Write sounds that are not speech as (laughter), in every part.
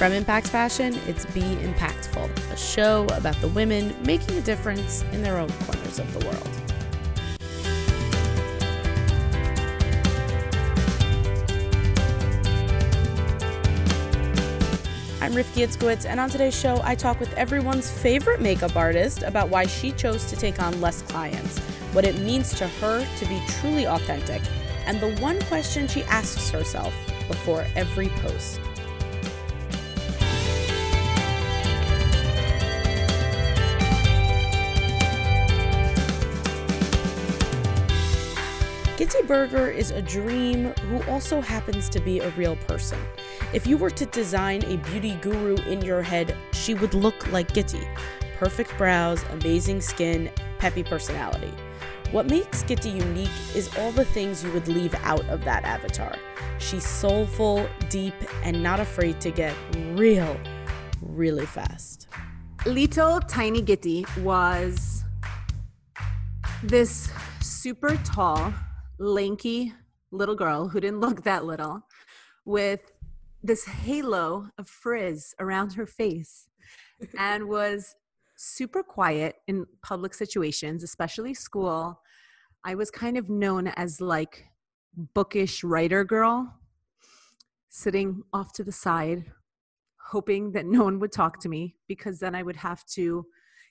From Impact Fashion, it's Be Impactful, a show about the women making a difference in their own corners of the world. I'm Rifki Itzkowitz, and on today's show, I talk with everyone's favorite makeup artist about why she chose to take on less clients, what it means to her to be truly authentic, and the one question she asks herself before every post. Berger is a dream who also happens to be a real person. If you were to design a beauty guru in your head, she would look like Gitty. Perfect brows, amazing skin, peppy personality. What makes Gitty unique is all the things you would leave out of that avatar. She's soulful, deep, and not afraid to get real, really fast. Little Tiny Gitty was this super tall, lanky little girl who didn't (laughs) look that little with this halo of frizz around her face and was super quiet in public situations, especially school. I was kind of known as like bookish writer girl, sitting off to the side, hoping that no one would talk to me because then I would have to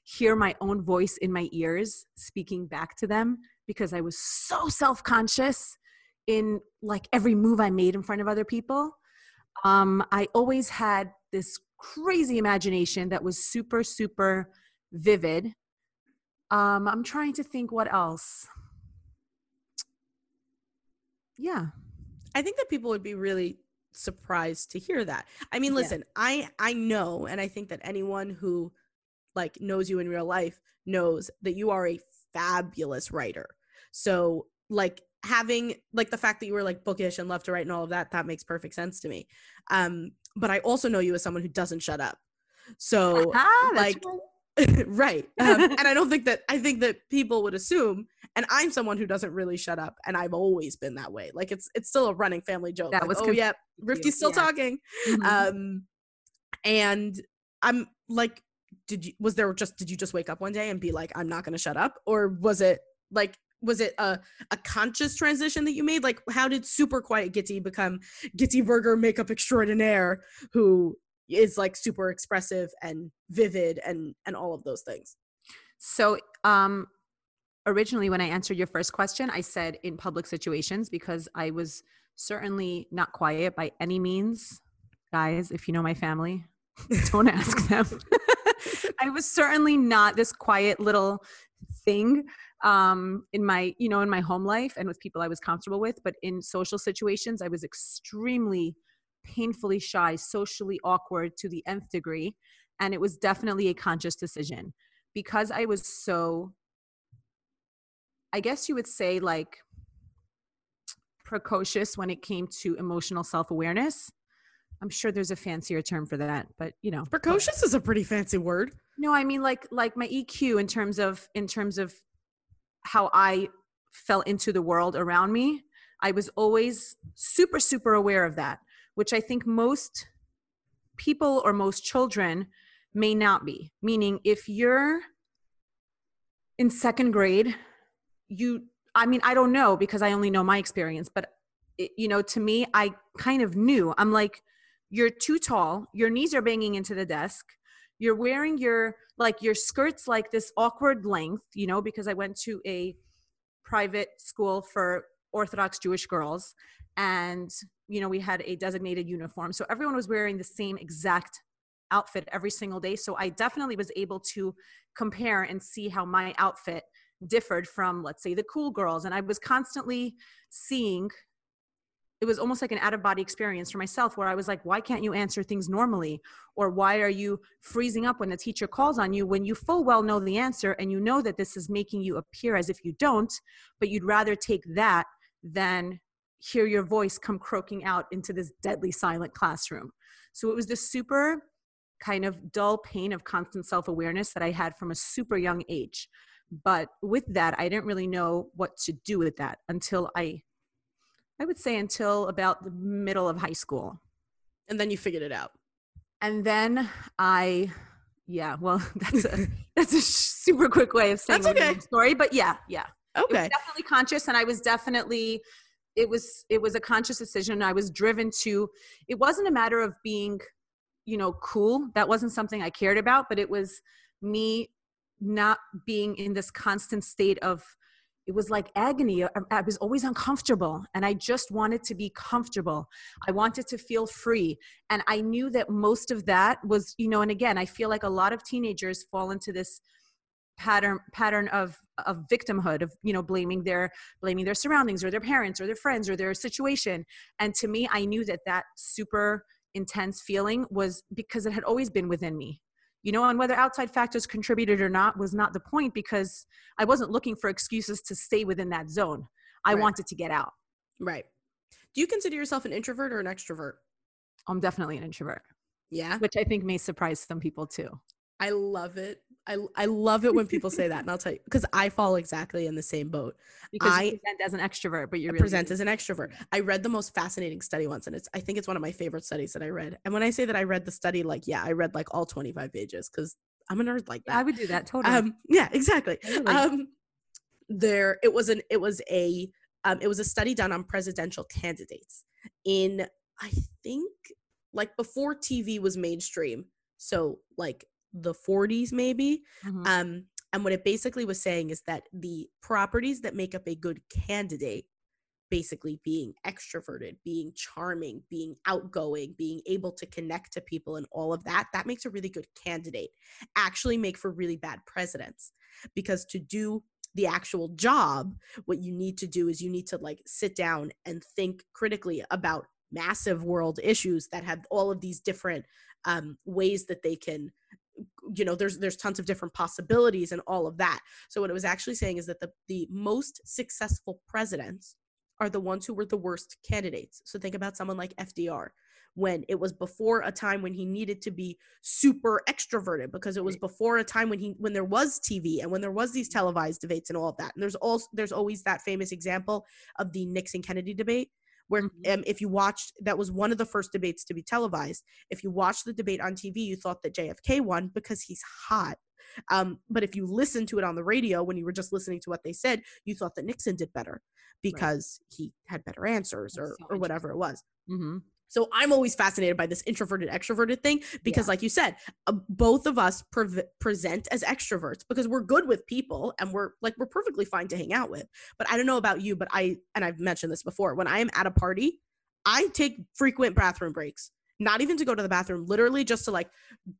hear my own voice in my ears speaking back to them because I was so self conscious in like every move I made in front of other people. Um, I always had this crazy imagination that was super, super vivid. Um, I'm trying to think what else. Yeah. I think that people would be really surprised to hear that. I mean, listen, yeah. I I know and I think that anyone who like knows you in real life knows that you are a fabulous writer. So like having like the fact that you were like bookish and left to right and all of that that makes perfect sense to me um but i also know you as someone who doesn't shut up (laughs) so like right, (laughs) right. Um, (laughs) and i don't think that i think that people would assume and i'm someone who doesn't really shut up and i've always been that way like it's it's still a running family joke that like, was oh yeah rifki's still yeah. talking mm-hmm. um and i'm like did you was there just did you just wake up one day and be like i'm not going to shut up or was it like was it a, a conscious transition that you made? Like how did super quiet gitty become gitty berger makeup extraordinaire who is like super expressive and vivid and and all of those things? So um originally when i answered your first question i said in public situations because i was certainly not quiet by any means. Guys if you know my family (laughs) don't ask them. (laughs) I was certainly not this quiet little thing um, in my you know in my home life and with people i was comfortable with but in social situations i was extremely painfully shy socially awkward to the nth degree and it was definitely a conscious decision. Because i was so i guess you would say like precocious when it came to emotional self-awareness i'm sure there's a fancier term for that but you know precocious is a pretty fancy word. No i mean like like my eq in terms of in terms of how I fell into the world around me. I was always super, super aware of that, which I think most people or most children may not be. Meaning, if you're in second grade, you, I mean, I don't know because I only know my experience, but, it, you know, to me, I kind of knew. I'm like, you're too tall, your knees are banging into the desk, you're wearing your like your skirts like this awkward length you know because i went to a private school for orthodox jewish girls and you know we had a designated uniform. So everyone was wearing the same exact outfit every single day. So i definitely was able to compare and see how my outfit differed from let's say the cool girls. And i was constantly seeing it was almost like an out of body experience for myself where I was like, why can't you answer things normally? Or why are you freezing up when the teacher calls on you when you full well know the answer and you know that this is making you appear as if you don't, but you'd rather take that than hear your voice come croaking out into this deadly silent classroom. So it was this super kind of dull pain of constant self awareness that I had from a super young age. But with that, I didn't really know what to do with that until I I would say until about the middle of high school. And then you figured it out. and then I, yeah, well, (laughs) that's a (laughs) that's a super quick way of saying That's okay. the story, but yeah, yeah, it was Okay. definitely conscious, and I was definitely, it was it was a conscious decision. I was driven to. It wasn't a matter of being, you know, cool. That wasn't something I cared about, but it was me not being in this constant state of it was like agony. I, I was always uncomfortable and I just wanted to be comfortable. I wanted to feel free. And I knew that most of that was, you know, and again, I feel like a lot of teenagers fall into this pattern pattern of of victimhood of you know blaming their blaming their surroundings or their parents or their friends or their situation and to me i knew that that super intense feeling was because it had always been within me you know and whether outside factors contributed or not was not the point because i wasn't looking for excuses to stay within that zone i Right. wanted to get out Right. Do you consider yourself an introvert or an extrovert? i'm definitely an introvert Yeah. which i think may surprise some people too I love it. I I love it when people say that, and I'll tell you because I fall exactly in the same boat. because I- you present as an extrovert but you're really present as an extrovert. I read the most fascinating study once, and it's I think it's one of my favorite studies that I read. And when I say that I read the study, like yeah, I read like all twenty five pages because I'm a nerd like that. i would do that totally Um, yeah, exactly. Totally. Um, there it was an it was a um it was a study done on presidential candidates in I think like before TV was mainstream, so like the 40s maybe. Mhm. Um, and what it basically was saying is that the properties that make up a good candidate, basically being extroverted, being charming, being outgoing, being able to connect to people, and all of that, that makes a really good candidate, actually make for really bad presidents. Because to do the actual job, what you need to do is you need to like sit down and think critically about massive world issues that have all of these different um, ways that they can you know there's there's tons of different possibilities and all of that. So what it was actually saying is that the the most successful presidents are the ones who were the worst candidates. So think about someone like FDR when it was before a time when he needed to be super extroverted because it was before a time when he when there was TV and when there was these televised debates and all of that. And there's also there's always that famous example of the Nixon Kennedy debate where Mhm. um, if you watched that was one of the first debates to be televised if you watched the debate on TV, you thought that JFK won because he's hot. Um, but if you listened to it on the radio when you were just listening to what they said, you thought that Nixon did better because he had better answers That's or, so or whatever it was. Mhm. So I'm always fascinated by this introverted extroverted thing because, like you said, uh, both of us pre- present as extroverts because we're good with people and we're like we're perfectly fine to hang out with. But I don't know about you, but I and I've mentioned this before. When I am at a party, I take frequent bathroom breaks. Not even to go to the bathroom, literally just to like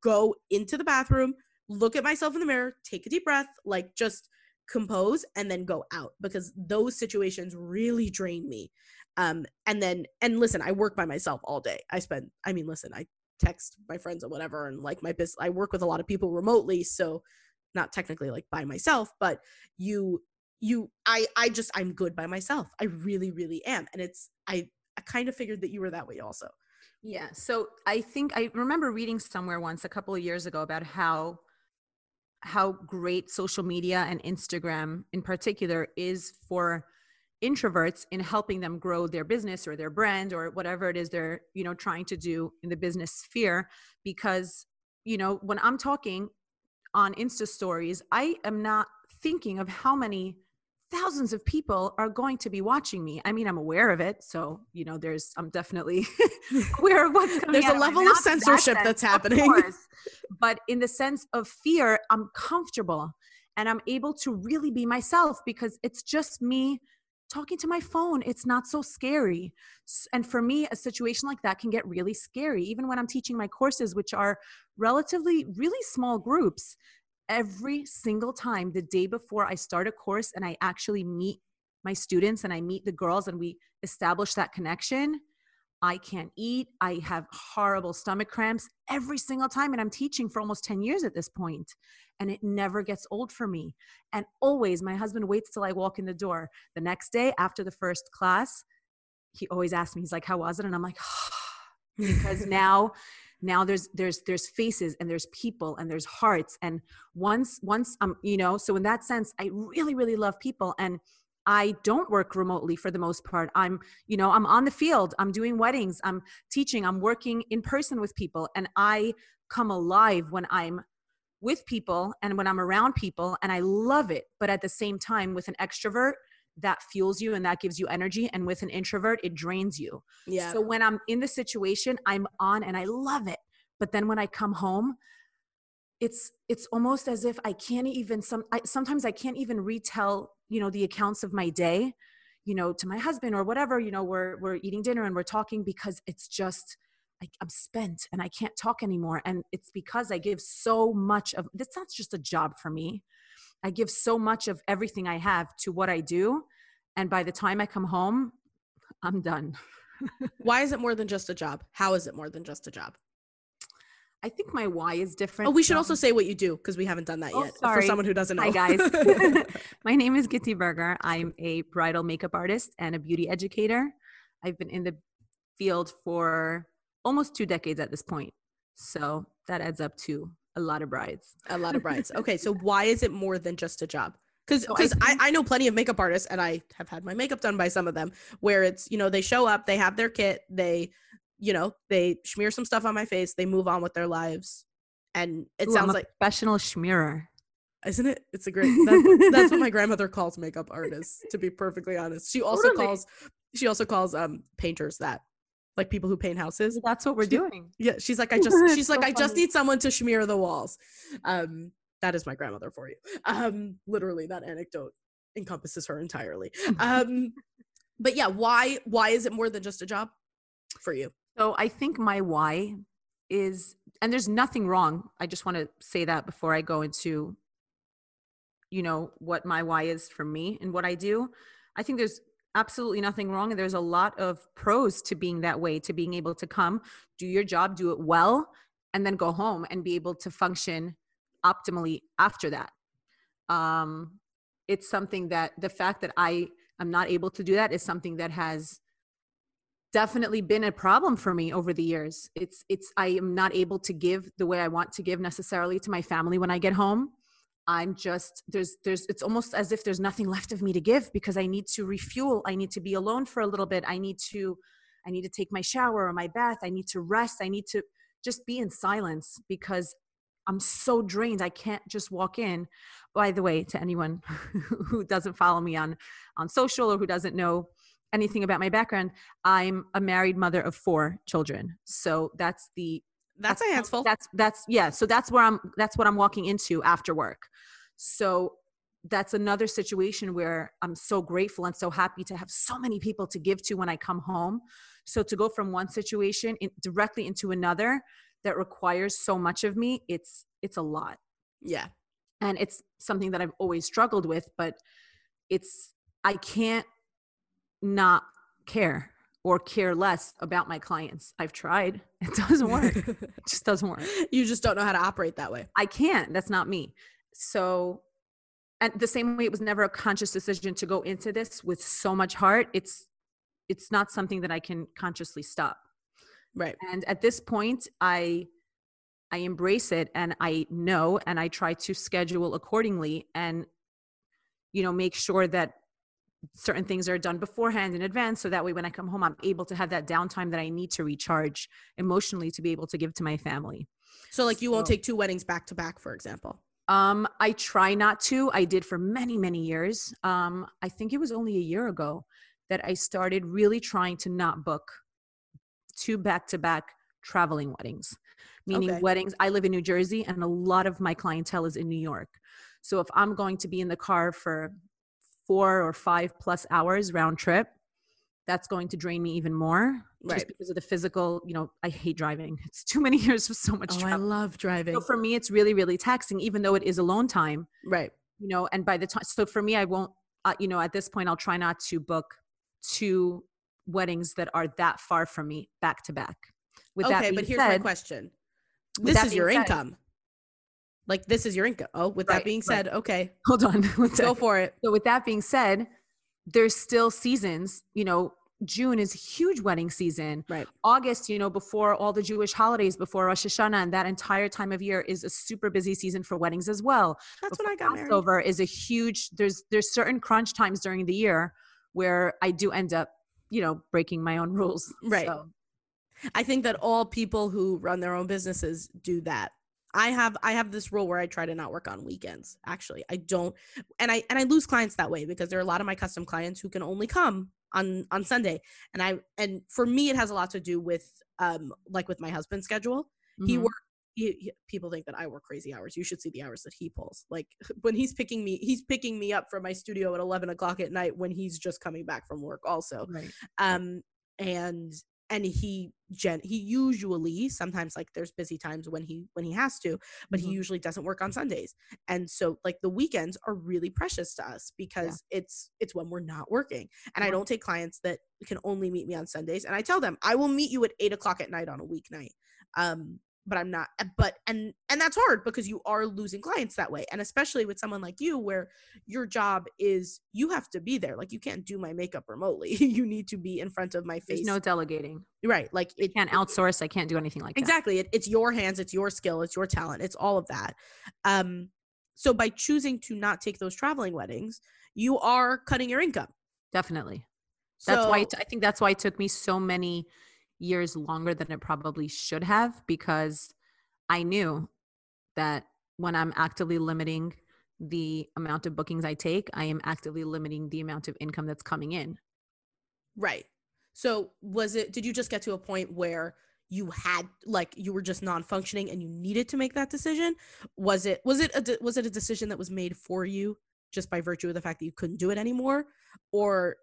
go into the bathroom, look at myself in the mirror, take a deep breath, like just compose and then go out because those situations really drain me um and then and listen i work by myself all day. I spend i mean listen i text my friends or whatever and like my business i work with a lot of people remotely so not technically like by myself but you you i i just i'm good by myself. I really really am. And it's i i kind of figured that you were that way also. Yeah. So I think I remember reading somewhere once a couple of years ago about how how great social media and Instagram in particular is for introverts in helping them grow their business or their brand or whatever it is they're, you know, trying to do in the business sphere because, you know, when I'm talking on Insta stories, I am not thinking of how many thousands of people are going to be watching me. I mean, I'm aware of it, so you know, there's I'm definitely (laughs) aware of what's coming. There's a level of in that censorship sense, that's happening. course. But in the sense of fear, I'm comfortable and I'm able to really be myself because it's just me talking to my phone. It's not so scary. And for me, a situation like that can get really scary, even when I'm teaching my courses, which are relatively really small groups every single time the day before I start a course and I actually meet my students and I meet the girls and we establish that connection, I can't eat. I have horrible stomach cramps every single time. And I'm teaching for almost 10 years at this point, And it never gets old for me. And always, my husband waits till I walk in the door. The next day after the first class, he always asks me, he's like, How was it? And I'm like, (sighs) because (laughs) now now there's there's there's faces and there's people and there's hearts and once once um you know so in that sense i really really love people and I don't work remotely for the most part. I'm, you know, I'm on the field, I'm doing weddings, I'm teaching, I'm working in person with people. And I come alive when I'm with people and when I'm around people and I love it. But at the same time, with an extrovert, that fuels you and that gives you energy. And with an introvert, it drains you. Yeah. So when I'm in the situation, I'm on and I love it. But then when I come home, it's it's almost as if I can't even some I, sometimes I can't even retell you know the accounts of my day you know to my husband or whatever you know we're we're eating dinner and we're talking because it's just I, am spent and I can't talk anymore and it's because I give so much of this not just a job for me I give so much of everything I have to what I do and by the time I come home I'm done (laughs) why is it more than just a job how is it more than just a job I think my why is different. Oh, we should also um, say what you do because we haven't done that oh, yet. Sorry. For someone who doesn't know. Hi guys. (laughs) (laughs) my name is Gitty Berger. I'm a bridal makeup artist and a beauty educator. I've been in the field for almost two decades at this point. So that adds up to a lot of brides. A lot of brides. Okay, so (laughs) why is it more than just a job? Because so I, I, I know plenty of makeup artists and I have had my makeup done by some of them where it's you know they show up they have their kit they you know, they smear some stuff on my face, they move on with their lives. And it Ooh, sounds like professional schmearer. Isn't it? It's a great that, (laughs) that's what my grandmother calls makeup artists, to be perfectly honest. She also totally. calls she also calls um painters that. Like people who paint houses. That's what we're she, doing. Yeah. She's like, I (laughs) just she's so like, funny. I just need someone to smear the walls. Um, that is my grandmother for you. Um, literally that anecdote encompasses her entirely. Um, but yeah, why why is it more than just a job for you? So I think my why is, and there's nothing wrong. I just want to say that before I go into, you know, what my why is for me and what I do. I think there's absolutely nothing wrong. And there's a lot of pros to being that way, to being able to come, do your job, do it well, and then go home and be able to function optimally after that. Um, it's something that the fact that I am not able to do that is something that has definitely been a problem for me over the years it's it's i am not able to give the way i want to give necessarily to my family when i get home i'm just there's there's it's almost as if there's nothing left of me to give because i need to refuel. I need to be alone for a little bit. I need to i need to take my shower or my bath. I need to rest. I need to just be in silence because i'm so drained. I can't just walk in. By the way to anyone (laughs) who doesn't follow me on on social or who doesn't know anything about my background, I'm a married mother of four children. So that's the that's, that's a handful. That's that's yeah. So that's where I'm that's what I'm walking into after work. So that's another situation where I'm so grateful and so happy to have so many people to give to when I come home. So to go from one situation in, directly into another that requires so much of me, it's it's a lot. Yeah. And it's something that I've always struggled with, but it's I can't not care or care less about my clients. I've tried. (laughs) It doesn't work. it just doesn't work. (laughs) You just don't know how to operate that way. I can't. That's not me. So and the same way it was never a conscious decision to go into this with so much heart, it's it's not something that I can consciously stop. Right. And at this point, I I embrace it and I know and I try to schedule accordingly and you know make sure that certain things are done beforehand in advance so that way when i come home i'm able to have that downtime that i need to recharge emotionally to be able to give to my family. So like you so, won't take two weddings back to back for example? Um i try not to. I did for many many years. Um i think it was only a year ago that i started really trying to not book two back to back traveling weddings. Meaning okay. weddings i live in new jersey and a lot of my clientele is in new york. So if i'm going to be in the car for four or five plus hours round trip, that's going to drain me even more right. just because of the physical you know i hate driving. (laughs) It's too many (laughs) years with so much oh, i love driving. So for me it's really really taxing even though it is alone time right. you know and by the time so for me i won't uh, you know at this point i'll try not to book two weddings that are that far from me back to back. With okay, that but here's said, my question this is your said, income like this is your income. Oh, with right, that being said, right. okay. Hold on. (laughs) Go for it. So with that being said, there's still seasons, you know, June is huge wedding season. Right. August, you know, before all the Jewish holidays, before Rosh Hashanah, and that entire time of year is a super busy season for weddings as well. That's before when I got married. Passover is a huge. There's there's certain crunch times during the year where I do end up, you know, breaking my own rules. Right. So, I think that all people who run their own businesses do that. I have I have this rule where I try to not work on weekends. Actually, I don't, and I and I lose clients that way because there are a lot of my custom clients who can only come on on Sunday, and I and for me it has a lot to do with um like with my husband's schedule. He mhm. works. He, he- people think that I work crazy hours. You should see the hours that he pulls. Like (laughs) when he's picking me, he's picking me up from my studio at eleven o'clock at night when he's just coming back from work. Also, right. um and and he gen he usually sometimes like there's busy times when he when he has to but he Mhm. usually doesn't work on sundays. And so like the weekends are really precious to us because it's it's when we're not working. And i don't take clients that can only meet me on sundays and i tell them i will meet you at eight o'clock at night on a weeknight. Um but i'm not uh, but and and that's hard because you are losing clients that way and especially with someone like you where your job is you have to be there like you can't do my makeup remotely (laughs) you need to be in front of my There's face no delegating. right like I it can't outsource. I can't do anything like that. exactly it, it's your hands it's your skill it's your talent it's all of that um so by choosing to not take those traveling weddings you are cutting your income Definitely. That's why So- it, I think that's why it took me so many years longer than it probably should have because I knew that when I'm actively limiting the amount of bookings I take, I am actively limiting the amount of income that's coming in. right. So was it did you just get to a point where you had like you were just non-functioning and you needed to make that decision? Was it was it a was it a decision that was made for you just by virtue of the fact that you couldn't do it anymore? Or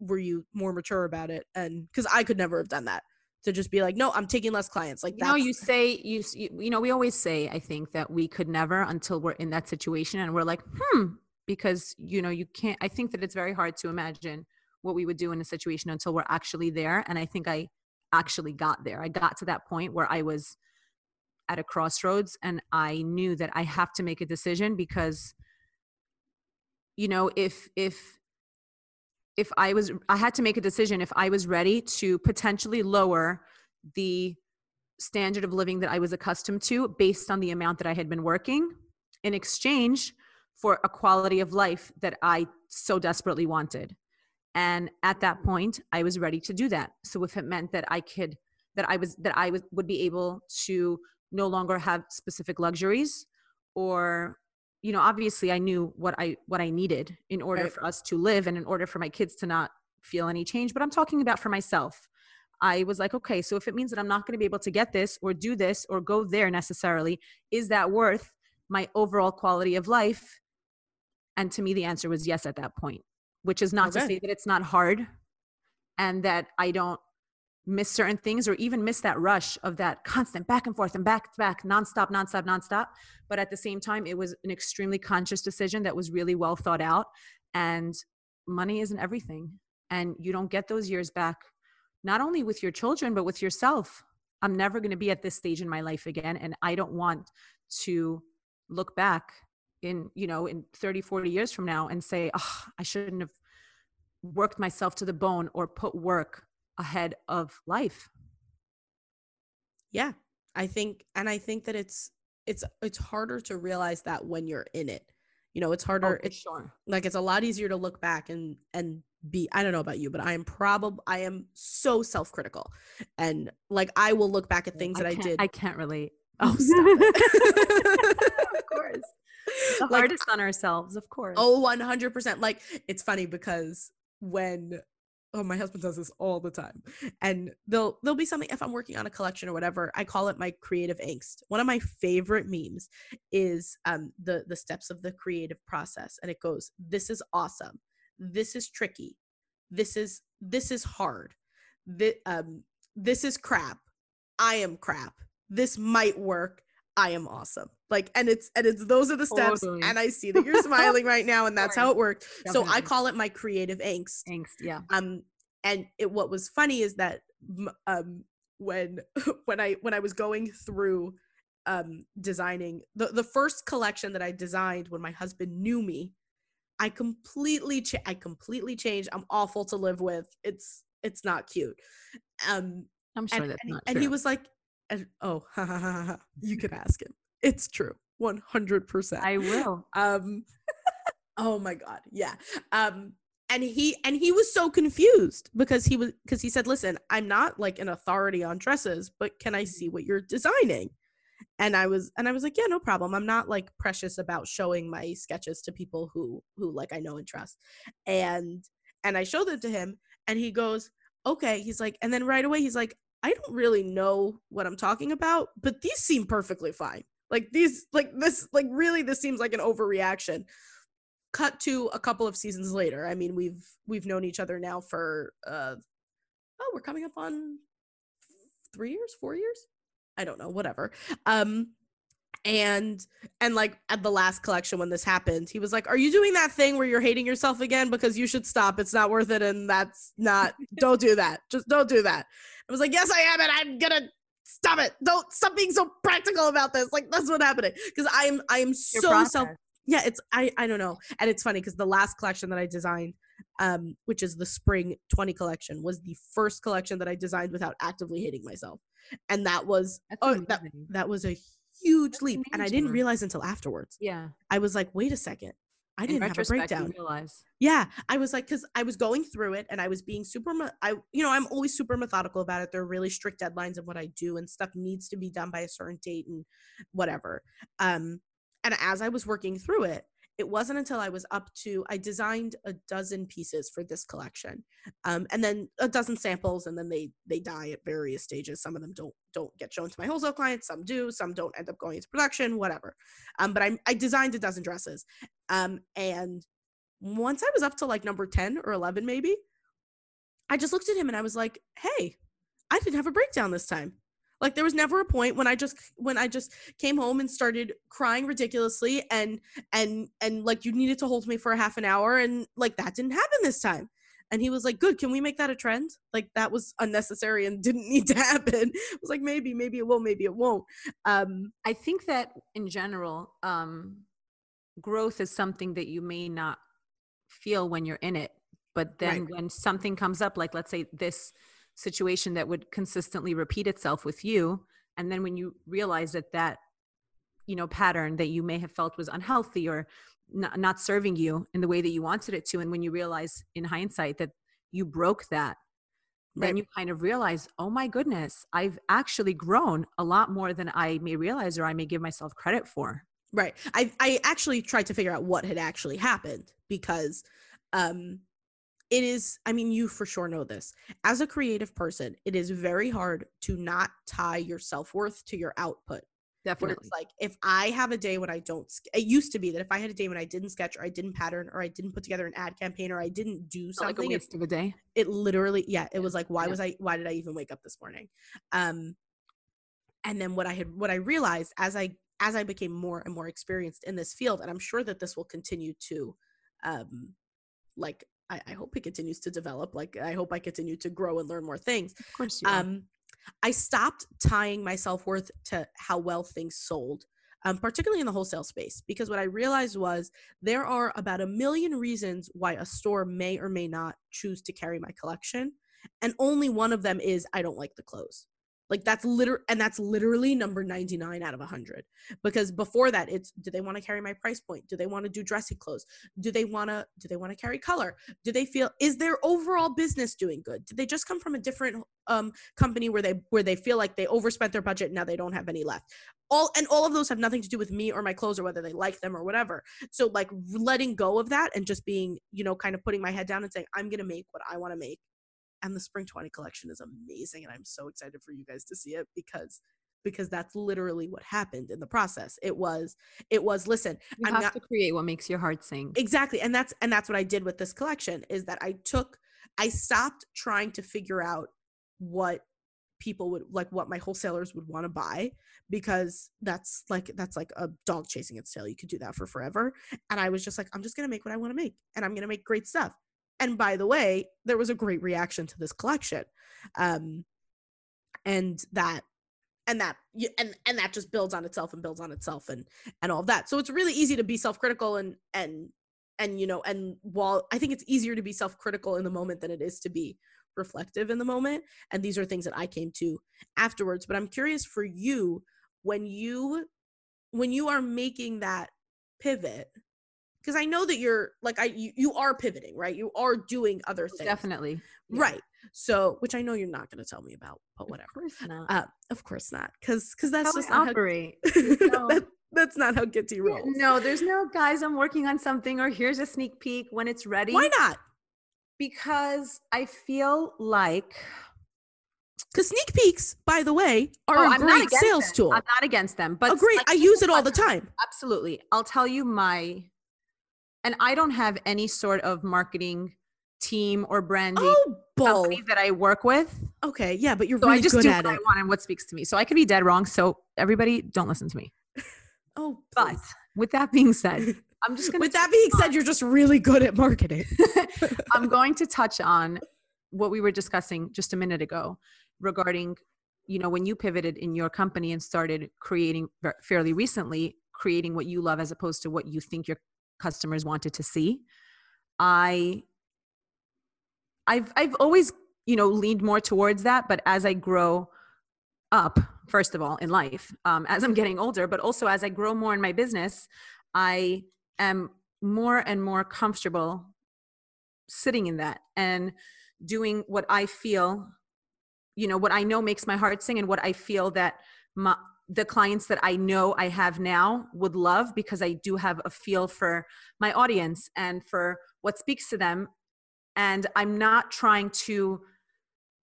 were you more mature about it and because i could never have done that to just be like no i'm taking less clients like You know, you say you, you know we always say I think that we could never until we're in that situation and we're like hmm because you know you can't. I think that it's very hard to imagine what we would do in a situation until we're actually there. And I think I actually got there. I got to that point where I was at a crossroads and I knew that I have to make a decision because you know if if if I was I had to make a decision if I was ready to potentially lower the standard of living that I was accustomed to based on the amount that I had been working in exchange for a quality of life that I so desperately wanted. And at that point, I was ready to do that. So if it meant that I could that I was that I was would be able to no longer have specific luxuries or you know obviously I knew what I what I needed in order Right. for us to live and in order for my kids to not feel any change, but I'm talking about for myself. I was like, okay, so if it means that I'm not going to be able to get this or do this or go there necessarily, is that worth my overall quality of life? And to me, the answer was yes at that point, which is not to say that it's not hard and that I don't miss certain things or even miss that rush of that constant back and forth and back to back, nonstop, nonstop, nonstop. But at the same time, it was an extremely conscious decision that was really well thought out. And money isn't everything. And you don't get those years back, not only with your children, but with yourself. I'm never going to be at this stage in my life again. And I don't want to look back in, you know, in 30, 40 years from now and say, oh, I shouldn't have worked myself to the bone or put work ahead of life. yeah i think and i think that it's it's it's harder to realize that when you're in it you know it's oh, harder for it's sure. like it's a lot easier to look back and and be i don't know about you but i am probably i am so self-critical and like i will look back at things that i did I can't relate. (laughs) oh stop it of course. (laughs) The Like, hardest on ourselves, of course. Oh, 100%. Like, it's funny because when oh my husband does this all the time and there'll there'll be something if i'm working on a collection or whatever i call it my creative angst. One of my favorite memes is um the the steps of the creative process and it goes this is awesome. This is tricky. This is this is hard. This, um this is crap. I am crap. This might work i am awesome like and it's and it's those are the steps Totally. and i see that you're smiling right now and (laughs) that's how it worked so i call it my creative angst angst. Yeah. um and it what was funny is that um when (laughs) when i when i was going through um designing the the first collection that i designed when my husband knew me i completely cha- i completely changed i'm awful to live with it's it's not cute. Um I'm sure and, that's and, not and true. he was like and, oh (laughs) ha, ha, ha, ha. you can (laughs) ask him. It's true. 100%. I will. um (laughs) oh my god. Yeah. Um and he and he was so confused because he was because he said listen i'm not like an authority on dresses but can i see what you're designing and i was and i was like yeah no problem i'm not like precious about showing my sketches to people who who like i know and trust and and i showed them to him and he goes okay he's like and then right away he's like i don't really know what i'm talking about but these seem perfectly fine. Like these like this like really this seems like an overreaction. Cut to a couple of seasons later. I mean we've we've known each other now for uh oh we're coming up on three years four years? I don't know whatever. Um and and like at the last collection when this happened he was like are you doing that thing where you're hating yourself again because you should stop? It's not worth it and that's not don't do that. Just don't do that was like yes i am and i'm gonna stop it. Don't stop being so practical about this. Like that's what's happening because i'm i'm Your so process. self yeah it's i i don't know. And it's funny because the last collection that i designed um which is the spring 20 collection was the first collection that i designed without actively hating myself. And that was That's oh that, amazing. that was a huge That's leap and i didn't realize until afterwards. Yeah. i was like wait a second i didn't have a breakdown. realize. yeah i was like because i was going through it and i was being super i you know i'm always super methodical about it. There are really strict deadlines of what i do and stuff needs to be done by a certain date and whatever. Um and as i was working through it it wasn't until i was up to i designed a dozen pieces for this collection. Um and then a dozen samples and then they they die at various stages. Some of them don't don't get shown to my wholesale clients. Some do some don't end up going into production whatever. Um but i i designed a dozen dresses um and once I was up to like number 10 or 11, maybe, I just looked at him and I was like, hey, I didn't have a breakdown this time. Like there was never a point when I just when I just came home and started crying ridiculously and and and like you needed to hold me for a half an hour and like that didn't happen this time. And he was like, "Good, can we make that a trend? Like that was unnecessary and (laughs) didn't need to happen." I was like, "Maybe, maybe it will, maybe it won't." Um I think that in general, um, growth is something that you may not feel when you're in it. But then when something comes up, like let's say this situation that would consistently repeat itself with you, and then when you realize that that, you know, pattern that you may have felt was unhealthy or not, not serving you in the way that you wanted it to, and when you realize in hindsight that you broke that, then Right. you kind of realize, oh my goodness, I've actually grown a lot more than I may realize or I may give myself credit for. Right. I I actually tried to figure out what had actually happened because um it is I mean you for sure know this. As a creative person, it is very hard to not tie your self-worth to your output. Where Definitely. it's like if I have a day when I don't it used to be that if I had a day when I didn't sketch or I didn't pattern or I didn't put together an ad campaign or I didn't do Felt like a something it, waste of a day. it literally yeah, it was like why Yeah. was I why did I even wake up this morning? Um and then what I had what I realized as I as I became more and more experienced in this field, and I'm sure that this will continue to um like I, I hope it continues to develop. Like I hope I continue to grow and learn more things. Of course you. Um I stopped tying my self-worth to how well things sold. Um, particularly in the wholesale space, because what I realized was there are about a million reasons why a store may or may not choose to carry my collection, and only one of them is I don't like the clothes. Like that's liter and that's literally number 99 out of 100. Because before that it's do they want to carry my price point? Do they want to do dressy clothes? Do they want to do they want to carry color? Do they feel is their overall business doing good? Did they just come from a different um company where they where they feel like they overspent their budget and now they don't have any left? All and all of those have nothing to do with me or my clothes or whether they like them or whatever. So like letting go of that and just being, you know, kind of putting my head down and saying I'm going to make what I want to make and the spring 20 collection is amazing and i'm so excited for you guys to see it because because that's literally what happened in the process. It was it was listen you I'm have not- to create what makes your heart sing. exactly and that's and that's what i did with this collection is that i took i stopped trying to figure out what people would like what my wholesalers would want to buy because that's like that's like a dog chasing its tail. You could do that for forever and i was just like i'm just going to make what i want to make and i'm going to make great stuff and by the way there was a great reaction to this collection. Um and that and that and and that just builds on itself and builds on itself and and all of that. So it's really easy to be self-critical and and and you know and while i think it's easier to be self-critical in the moment than it is to be reflective in the moment. And these are things that i came to afterwards. But i'm curious for you when you when you are making that pivot because i know that you're like i you, you are pivoting right you are doing other things Definitely. Yeah. right so which i know you're not going to tell me about but whatever Of course not. uh, of course not because because that's How just not how, operate. (laughs) that, that's not how Gitty rolls No, there's no guys, I'm working on something or here's a sneak peek when it's ready. why not Because I feel like because sneak peeks by the way are Oh, a I'm great sales them. tool I'm not against them, but a great like, i use it all the time Absolutely. I'll tell you my and I don't have any sort of marketing team or branding oh company that I work with. okay yeah but you're So really I just good do at what it I want and what speaks to me. So I could be dead wrong. So everybody don't listen to me. (laughs) oh But with that being said, (laughs) I'm just gonna with that being said you're just really good at marketing (laughs) I'm going to touch on what we were discussing just a minute ago regarding, you know, when you pivoted in your company and started creating fairly recently, creating what you love as opposed to what you think your customers wanted to see. I I've I've always, you know, leaned more towards that, but as I grow up, first of all, in life, um, as I'm getting older, but also as I grow more in my business, I am more and more comfortable sitting in that and doing what I feel, you know, what I know makes my heart sing and what I feel that my, the clients that I know I have now would love because I do have a feel for my audience and for what speaks to them. And I'm not trying to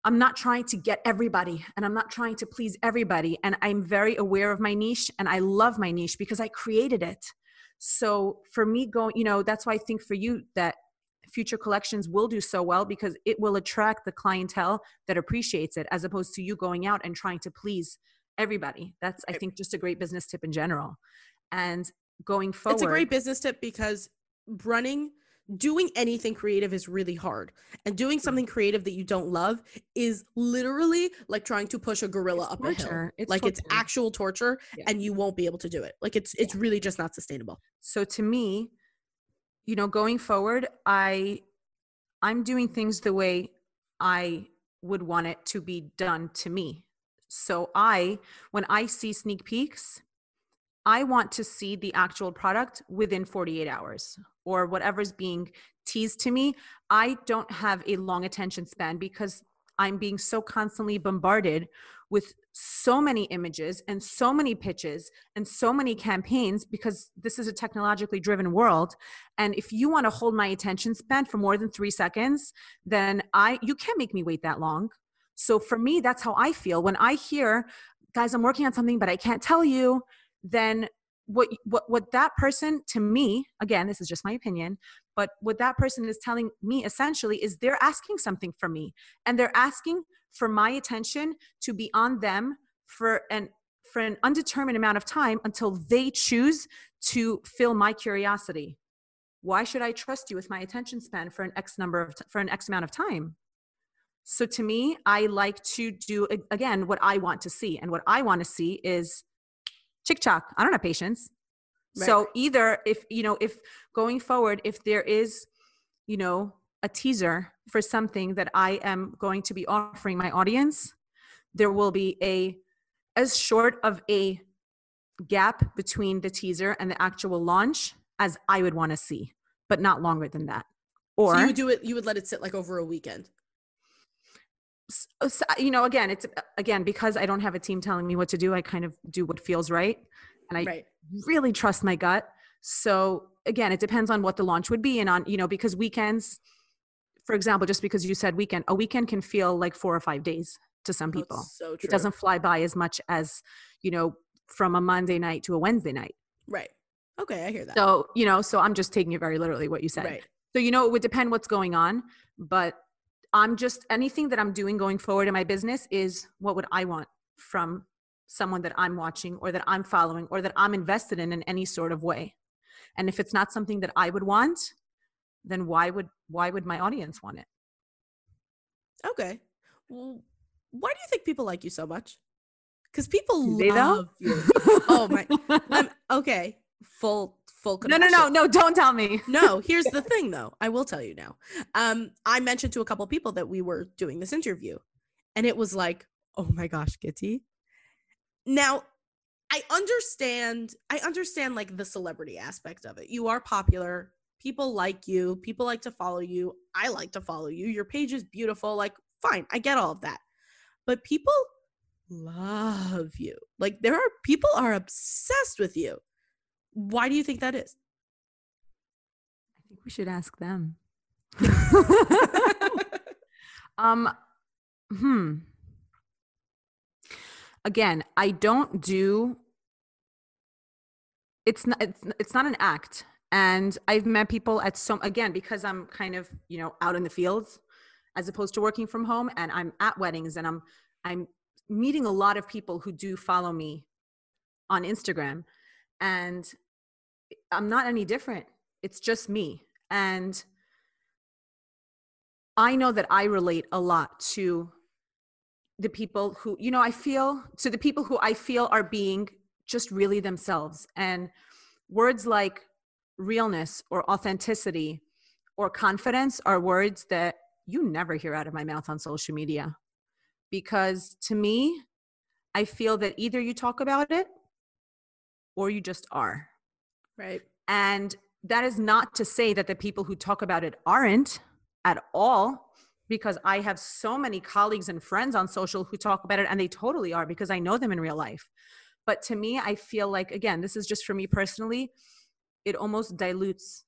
I'm not trying to get everybody and I'm not trying to please everybody. And I'm very aware of my niche and I love my niche because I created it. So for me, going, you know, that's why I think for you that future collections will do so well because it will attract the clientele that appreciates it as opposed to you going out and trying to please everybody. That's, I think, just a great business tip in general. And going forward, it's a great business tip because running doing anything creative is really hard. And doing something creative that you don't love is literally like trying to push a gorilla It's up a hill. It's like it's actual torture Yeah. and you won't be able to do it. Like it's it's really just not sustainable. So to me you know going forward i i'm doing things the way i would want it to be done to me so i when i see sneak peeks i want to see the actual product within 48 hours or whatever's being teased to me. I don't have a long attention span because i'm being so constantly bombarded with so many images and so many pitches and so many campaigns because this is a technologically driven world. And if you want to hold my attention span for more than 3 seconds then i you can't make me wait that long so for me that's how i feel. When i hear guys i'm working on something but i can't tell you then what what what that person to me again this is just my opinion but what that person is telling me essentially is they're asking something from me and they're asking for my attention to be on them for an for an undetermined amount of time until they choose to fill my curiosity. Why should i trust you with my attention span for an x number of t- for an x amount of time so to me i like to do again what i want to see and what i want to see is chick chock i don't have patience so either if you know if going forward if there is you know a teaser for something that i am going to be offering my audience there will be a as short of a gap between the teaser and the actual launch as i would want to see but not longer than that. Or so you would do it you would let it sit like over a weekend uh, you know again it's again because i don't have a team telling me what to do i kind of do what feels right and i right. really trust my gut. So again it depends on what the launch would be and on you know because weekends for example just because you said weekend a weekend can feel like four or five days to some That's people. so true. it doesn't fly by as much as you know from a monday night to a wednesday night. Right. Okay i hear that. So you know so i'm just taking it very literally what you said. Right. So you know it would depend what's going on, but I'm just anything that I'm doing going forward in my business is what would I want from someone that I'm watching or that I'm following or that I'm invested in in any sort of way. And if it's not something that I would want, then why would why would my audience want it? okay. Well, why do you think people like you so much? Because people they love you. Oh my (laughs) Lem- okay. Full full no no no no don't tell me. (laughs) No here's the thing though. I will tell you now. Um i mentioned to a couple people that we were doing this interview and it was like oh my gosh Gitty now i understand i understand like the celebrity aspect of it. You are popular. People like you. People like to follow you. I like to follow you. Your page is beautiful. Like fine i get all of that. But people love you. Like there are people are obsessed with you why do you think that is? I think we should ask them. (laughs) um, hmm. Again, I don't do. It's not. It's, it's not an act, and I've met people at some. Again, because I'm kind of you know out in the fields, as opposed to working from home, and I'm at weddings, and I'm I'm meeting a lot of people who do follow me on Instagram, and I'm not any different. It's just me. And I know that I relate a lot to the people who, you know, I feel to the people who I feel are being just really themselves. And words like realness or authenticity or confidence are words that you never hear out of my mouth on social media. Because to me, I feel that either you talk about it or you just are. Right. And that is not to say that the people who talk about it aren't at all, because I have so many colleagues and friends on social who talk about it and they totally are because I know them in real life. But to me, I feel like, again, this is just for me personally, it almost dilutes,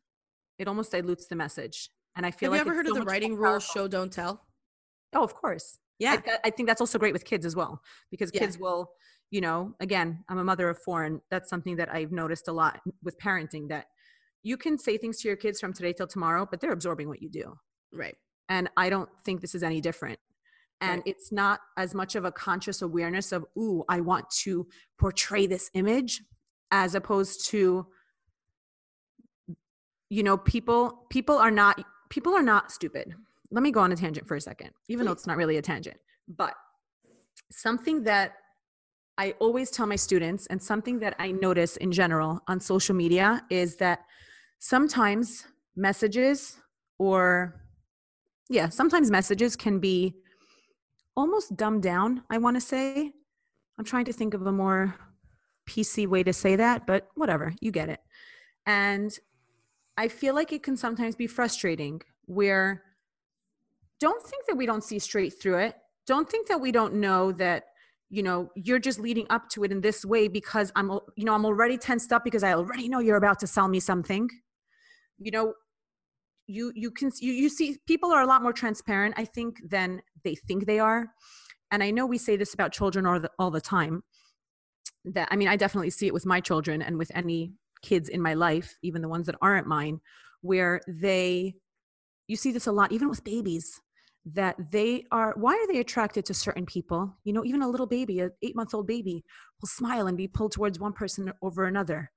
it almost dilutes the message. And I feel like have like you ever heard of the writing rule show, don't tell? Oh, of course. Yeah. I, I, think that's also great with kids as well, because kids yeah. will you know again i'm a mother of four and that's something that i've noticed a lot with parenting that you can say things to your kids from today till tomorrow but they're absorbing what you do. Right. And i don't think this is any different. And right. it's not as much of a conscious awareness of ooh i want to portray this image as opposed to you know people people are not people are not stupid. Let me go on a tangent for a second even Please. though it's not really a tangent. But something that I always tell my students, and something that I notice in general on social media is that sometimes messages or, yeah, sometimes messages can be almost dumbed down, I want to say. I'm trying to think of a more PC way to say that, but whatever, you get it. And I feel like it can sometimes be frustrating where don't think that we don't see straight through it. Don't think that we don't know that you know you're just leading up to it in this way because i'm you know i'm already tensed up because i already know you're about to sell me something. You know you you can you, you see people are a lot more transparent i think than they think they are. And i know we say this about children all the, all the time that i mean i definitely see it with my children and with any kids in my life even the ones that aren't mine where they you see this a lot even with babies that they are why are they attracted to certain people? You know even a little baby an eight month old baby will smile and be pulled towards one person over another.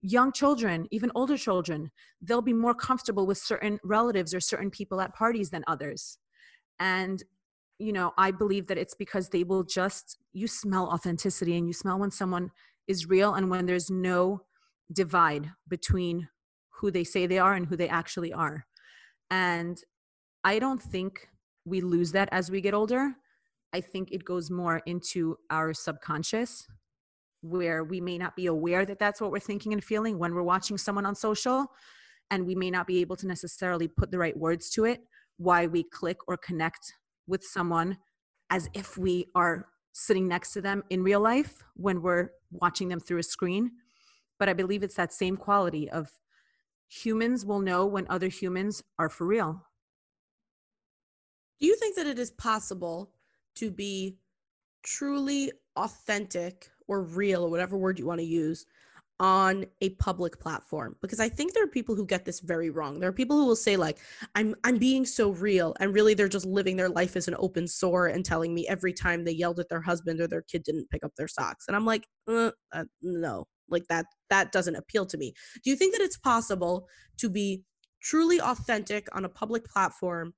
Young children even older children they'll be more comfortable with certain relatives or certain people at parties than others. And you know i believe that it's because they will just you smell authenticity and you smell when someone is real and when there's no divide between who they say they are and who they actually are. And i don't think we lose that as we get older. I think it goes more into our subconscious where we may not be aware that that's what we're thinking and feeling when we're watching someone on social and we may not be able to necessarily put the right words to it why we click or connect with someone as if we are sitting next to them in real life when we're watching them through a screen but i believe it's that same quality of humans will know when other humans are for real that it is possible to be truly authentic or real or whatever word you want to use on a public platform. Because i think there are people who get this very wrong. There are people who will say like i'm i'm being so real and really they're just living their life as an open sore and telling me every time they yelled at their husband or their kid didn't pick up their socks. And i'm like uh, uh, no. Like that that doesn't appeal to me. Do you think that it's possible to be truly authentic on a public platform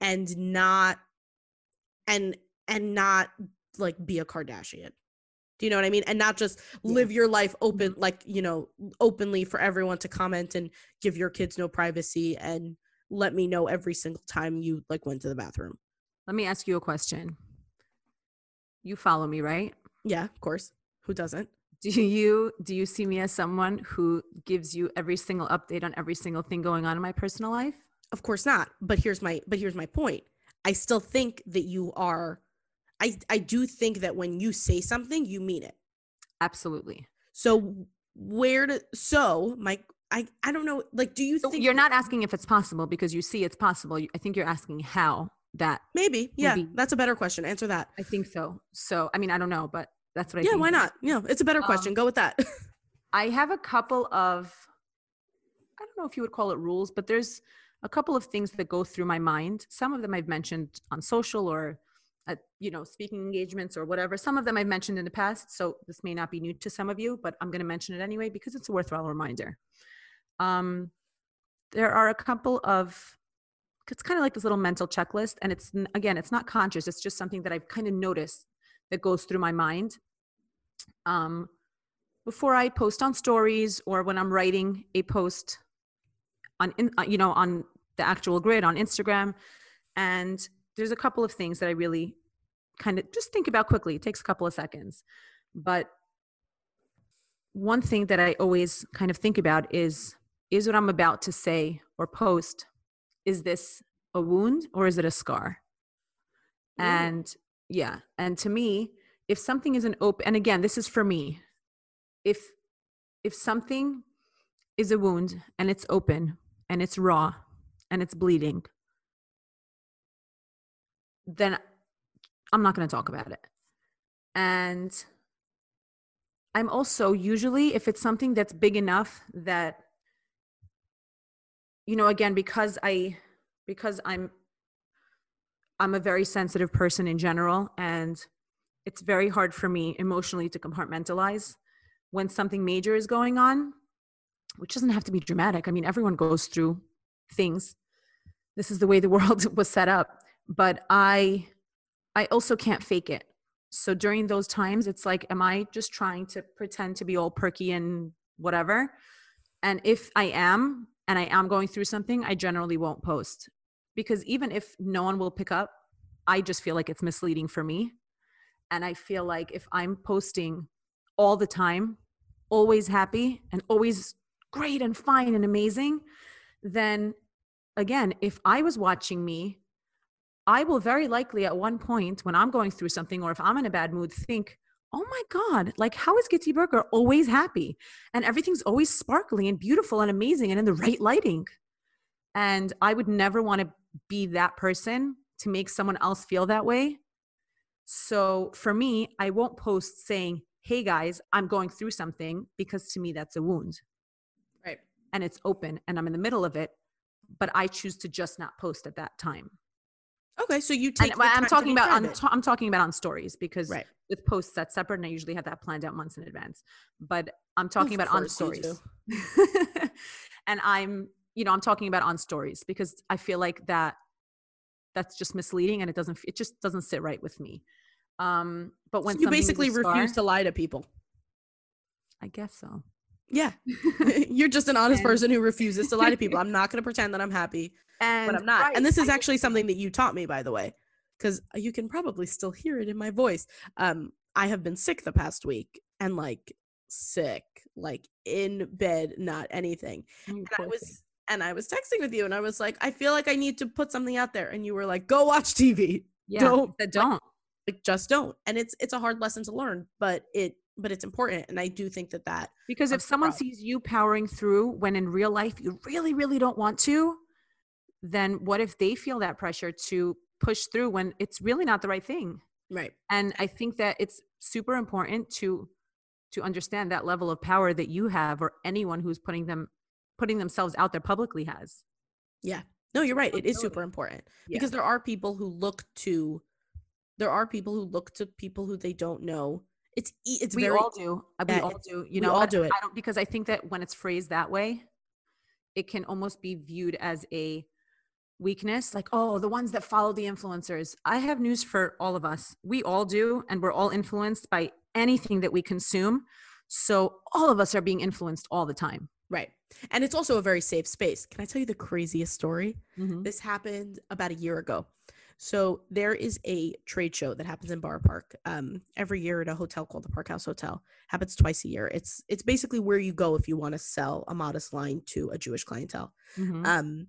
and not and and not like be a Kardashian. Do you know what I mean? And not just live your life open, mm-hmm. like, you know, openly for everyone to comment and give your kids no privacy and let me know every single time you like went to the bathroom. Let me ask you a question. You follow me, right? Yeah, of course. Who doesn't? Do you do you see me as someone who gives you every single update on every single thing going on in my personal life? Of course not. But here's my but here's my point. I still think that you are I I do think that when you say something, you mean it. Absolutely. So where to so my I I don't know like do you So think you're not asking if it's possible because you see it's possible. I think you're asking how that maybe yeah that's a better question answer that I think so. So I mean I don't know, but that's what I yeah why not yeah it's a better Um, question go with that (laughs) I have a couple of I don't know if you would call it rules, but there's a couple of things that go through my mind. Some of them I've mentioned on social or at you know speaking engagements or whatever. Some of them I've mentioned in the past, so this may not be new to some of you, but I'm going to mention it anyway because it's a worthwhile reminder. Um, there are a couple of it's kind of like this little mental checklist, and it's again, it's not conscious. It's just something that I've kind of noticed that goes through my mind. Um, before I post on stories or when I'm writing a post on, uh, you know, on the actual grid on Instagram. And there's a couple of things that I really kind of just think about quickly. It takes a couple of seconds. But one thing that I always kind of think about is is what I'm about to say or post, is this a wound or is it a scar? Ooh. And yeah, and to me, if something is an open, and again, this is for me, if if something is a wound and it's open and it's raw and it's bleeding, then I'm not going to talk about it. And I'm also usually, if it's something that's big enough that, you know, again, because I, because I'm, I'm a very sensitive person in general, and it's very hard for me emotionally to compartmentalize when something major is going on, which doesn't have to be dramatic. I mean, everyone goes through things. This is the way the world (laughs) was set up. But I I also can't fake it. So during those times, it's like, am I just trying to pretend to be all perky and whatever? And if I am, and I am going through something, I generally won't post because even if no one will pick up, I just feel like it's misleading for me. And I feel like if I'm posting all the time, always happy and always great and fine and amazing, then again, if I was watching me, I will very likely at one point when I'm going through something or if I'm in a bad mood think, oh my God, like how is Gitty Berger always happy? And everything's always sparkly and beautiful and amazing and in the right lighting. And I would never want to be that person to make someone else feel that way. So for me, I won't post saying, hey guys, I'm going through something because to me that's a wound right and it's open and I'm in the middle of it, but I choose to just not post at that time. okay so you take I'm talking about on I'm talking about on stories because right with posts that's separate and I usually have that planned out months in advance. But I'm talking Of about on course you do. stories. (laughs) and I'm, you know, I'm talking about on stories because I feel like that that's just misleading and it doesn't it just doesn't sit right with me. Um but when So you basically refuse to lie to people I guess so. Yeah. (laughs) (laughs) You're just an honest And- person who refuses to lie to people. (laughs) I'm not going to pretend that i'm happy and but i'm not. Right, and this is actually something that you taught me by the way because you can probably still hear it in my voice. Um i have been sick the past week and like sick like in bed not anything. Oh, and i thing. was and i was texting with you and i was like i feel like i need to put something out there. And you were like go watch tv yeah, don't, don't. like just don't. And it's it's a hard lesson to learn but it but it's important and i do think that that Because if someone proud. sees you powering through when in real life you really, really don't want to, then what if they feel that pressure to push through when it's really not the right thing? right And I think that it's super important to to understand that level of power that you have or anyone who's putting them putting themselves out there publicly has. Yeah. No, you're right. It is super important Yeah. because there are people who look to, there are people who look to people who they don't know. It's it's we very all do. uh, We yeah, all do. You we know, all do it. I don't because I think that when it's phrased that way, it can almost be viewed as a weakness. Like, oh, the ones that follow the influencers. I have news for all of us. We all do, and we're all influenced by anything that we consume. So all of us are being influenced all the time. Right. And it's also a very safe space. Can I tell you the craziest story? Mhm. This happened about a year ago. So there is a trade show that happens in Boro Park um, every year at a hotel called the Park House Hotel. Happens twice a year. It's it's basically where you go if you want to sell a modest line to a Jewish clientele. Mhm. Um,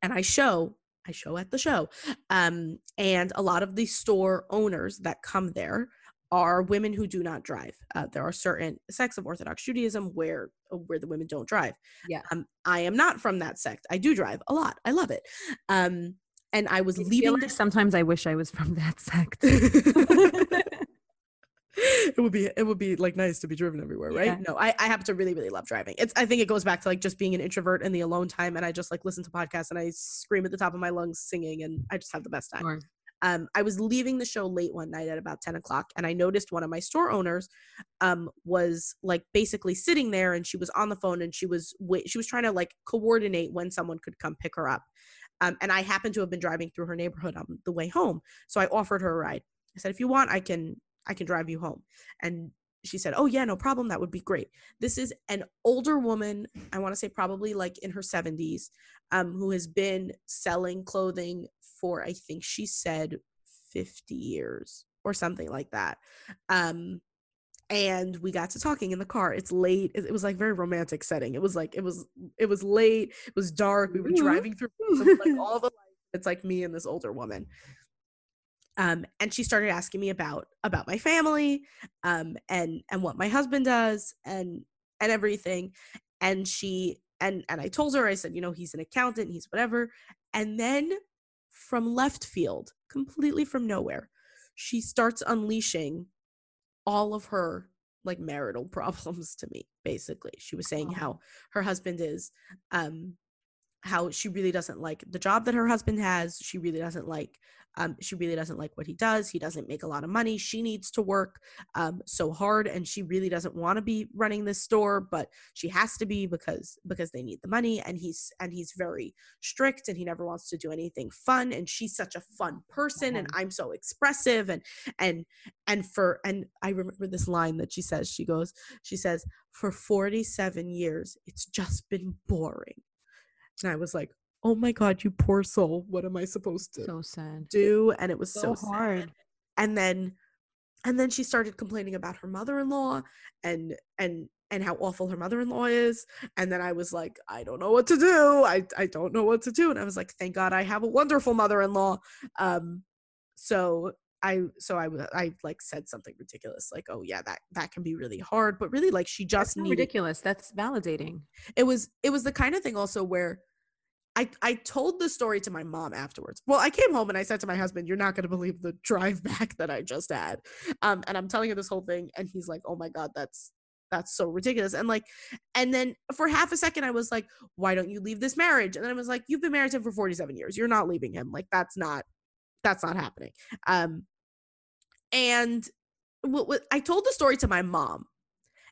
and I show I show at the show, um, and a lot of the store owners that come there are women who do not drive. Uh, there are certain sects of Orthodox Judaism where uh, where the women don't drive. Yeah. Um, I am not from that sect. I do drive a lot. I love it. Um, and I was I leaving. like sometimes I wish I was from that sect. (laughs) it would be it would be like nice to be driven everywhere, right? Yeah. No, I, I happen to really, really love driving. It's I think it goes back to like just being an introvert and the alone time and I just like listen to podcasts and I scream at the top of my lungs singing and I just have the best time. Or- Um, I was leaving the show late one night at about 10 o'clock and I noticed one of my store owners um was like basically sitting there and she was on the phone and she was wait she was trying to like coordinate when someone could come pick her up. Um, and I happened to have been driving through her neighborhood on the way home. So I offered her a ride. I said, if you want, I can I can drive you home. And she said, Oh yeah, no problem. That would be great. This is an older woman, I want to say probably like in her 70s, um, who has been selling clothing for I think she said 50 years or something like that. Um and we got to talking in the car. It's late. It was like very romantic setting. It was like it was it was late. It was dark. We were Mhm. driving through like all the lights. it's like me and this older woman. Um and she started asking me about about my family um and and what my husband does and and everything. And she and and I told her I said you know he's an accountant. He's whatever. And then from left field completely from nowhere she starts unleashing all of her like marital (laughs) problems to me basically. She was saying how her husband is um how she really doesn't like the job that her husband has she really doesn't like um she really doesn't like what he does he doesn't make a lot of money she needs to work um so hard and she really doesn't want to be running this store but she has to be because because they need the money and he's and he's very strict and he never wants to do anything fun and she's such a fun person and i'm so expressive and and and for and i remember this line that she says she goes she says for 47 years it's just been boring and i was like oh my god you poor soul what am i supposed to so sad. do and it was so, So sad. hard. and then and then she started complaining about her mother-in-law and and and how awful her mother-in-law is and then i was like i don't know what to do i i don't know what to do and i was like thank god i have a wonderful mother-in-law um so i so i i like said something ridiculous like oh yeah that that can be really hard but really like she just needed ridiculous. That's validating. it was it was the kind of thing also where I, I told the story to my mom afterwards. Well, I came home and I said to my husband, "You're not going to believe the (laughs) drive back that I just had," um, and I'm telling him this whole thing, and he's like, "Oh my god, that's that's so ridiculous." And like, and then for half a second, I was like, "Why don't you leave this marriage?" And then I was like, "You've been married to him for 47 years. You're not leaving him. Like, that's not that's not happening." Um, and I told the story to my mom,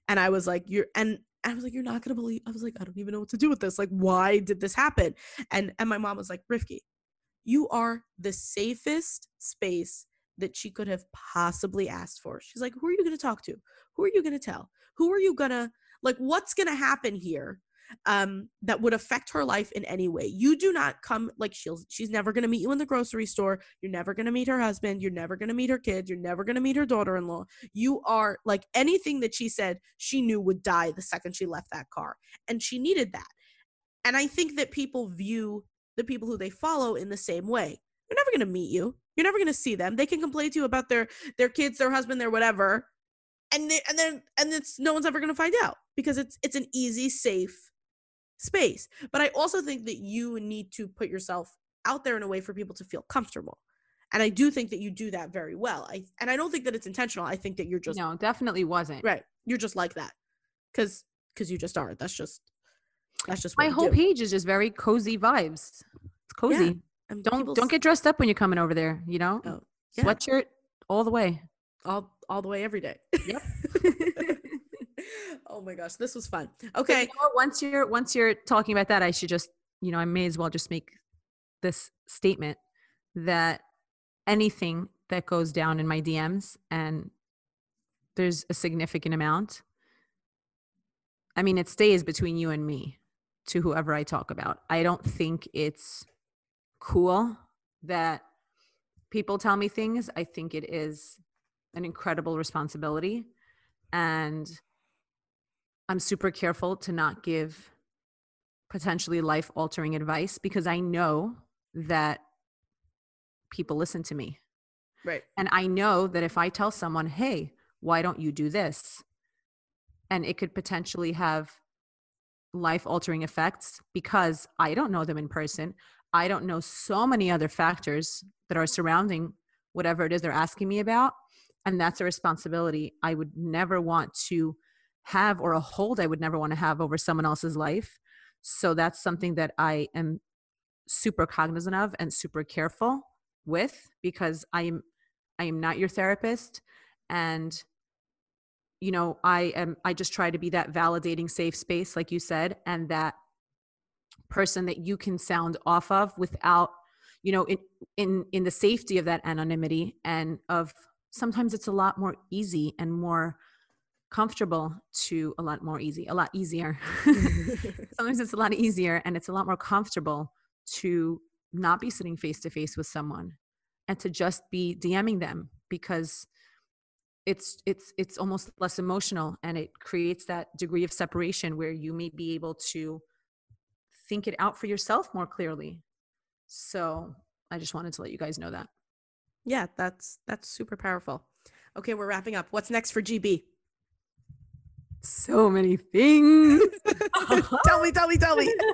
and I was like, "You're," and I was like, "You're not gonna believe." I was like, "I don't even know what to do with this. Like, why did this happen?" And and my mom was like, "Rifki, you are the safest space that she could have possibly asked for." She's like, "Who are you gonna talk to? Who are you gonna tell? Who are you gonna like? What's gonna happen here?" Um that would affect her life in any way. You do not come like she'll she's never going to meet you in the grocery store. You're never going to meet her husband. You're never going to meet her kids. You're never going to meet her daughter-in-law. You are like anything that she said she knew would die the second she left that car and she needed that. And i think that people view the people who they follow in the same way. They're never going to meet you. You're never going to see them. They can complain to you about their their kids their husband their whatever and they, and then and it's no one's ever going to find out because it's it's an easy safe space but i also think that you need to put yourself out there in a way for people to feel comfortable and i do think that you do that very well i and i don't think that it's intentional i think that you're just no, definitely wasn't. right you're just like that because because you just are that's just that's just My whole do. page is just very cozy vibes. It's cozy. And Don't don't get dressed up when you're coming over there. You know, Oh, yeah. sweatshirt all the way. all all the way every day Yep. (laughs) oh my gosh this was fun But you okay know once you're once you're talking about that, I should just you know I may as well just make this statement that anything that goes down in my DMs and there's a significant amount. I mean, it stays between you and me to whoever I talk about. I don't think it's cool that people tell me things. I think it is an incredible responsibility. And I'm super careful to not give potentially life altering advice because I know that people listen to me. Right. And I know that if I tell someone, hey, why don't you do this? And it could potentially have life altering effects because I don't know them in person. I don't know so many other factors that are surrounding whatever it is they're asking me about. And that's a responsibility I would never want to have or a hold I would never want to have over someone else's life. So that's something that I am super cognizant of and super careful with because I am I am not your therapist and you know I am I just try to be that validating safe space like you said and that person that you can sound off of without you know in in in the safety of that anonymity and of sometimes it's a lot more easy and more comfortable to a lot more easy a lot easier. Mm-hmm. (laughs) Sometimes it's a lot easier and it's a lot more comfortable to not be sitting face to face with someone and to just be DMing them because it's it's it's almost less emotional and it creates that degree of separation where you may be able to think it out for yourself more clearly. So i just wanted to let you guys know that. Yeah that's that's super powerful. Okay we're wrapping up. What's next for gb so many things. (laughs) (laughs) Tell me tell me tell me. (laughs)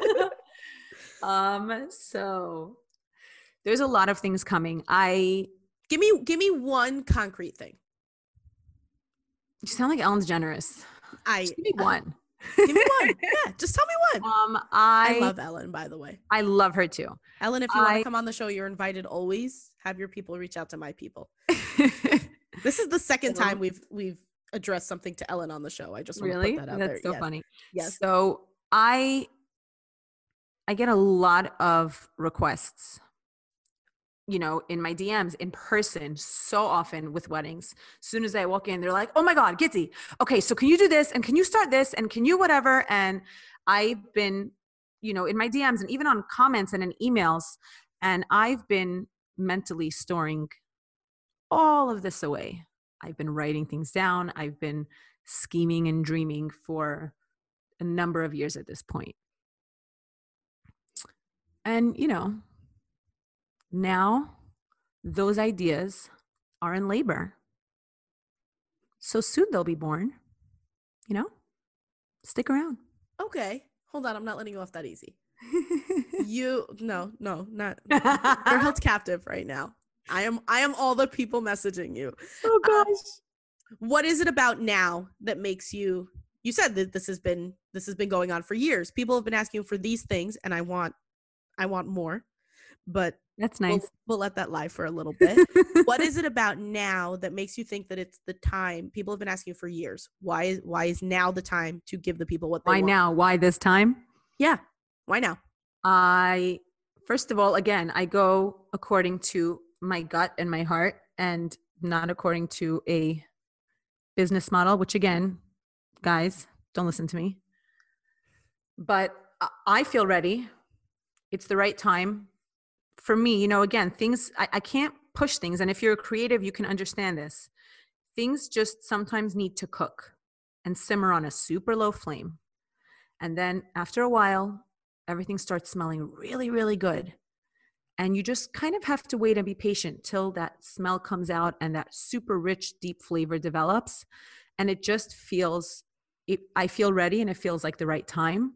Um so there's a lot of things coming. I give me give me one concrete thing. You sound like ellen degeneres. I just give me one. give me one. Yeah just tell me one. Um i, I love ellen by the way. I love her too. Ellen if you want to come on the show you're invited always. Have your people reach out to my people. This is the second time we've we've addressed something to ellen on the show i just want really to put that out that's there so yes. funny yes so i i get a lot of requests you know, in my DMs in person so often with weddings. As soon as I walk in, they're like, oh my God, Gitzy, okay, so can you do this? And can you start this? And can you whatever? And I've been, you know, in my DMs and even on comments and in emails, and I've been mentally storing all of this away. I've been writing things down. I've been scheming and dreaming for a number of years at this point. And, you know, now those ideas are in labor. So soon they'll be born. You know? Stick around. okay hold on i'm not letting you off that easy (laughs) you no no not (laughs) you're held captive right now i am i am all the people messaging you oh Um, gosh. what is it about now that makes you you said that this has been this has been going on for years people have been asking for these things and i want i want more but That's we'll, nice. we'll let that lie for a little bit what (laughs) is it about now that makes you think that it's the time people have been asking for years why is why is now the time to give the people what they Why want now? Why this time? yeah why now I, first of all, again, I go according to my gut and my heart and not according to a business model, which again, guys, don't listen to me. But I- feel ready. It's the right time for me. You know, again, things, I, I can't push things. And if you're a creative, you can understand this. Things just sometimes need to cook and simmer on a super low flame. And then after a while, everything starts smelling really, really good. And you just kind of have to wait and be patient till that smell comes out and that super rich, deep flavor develops. And it just feels, it, I feel ready and it feels like the right time.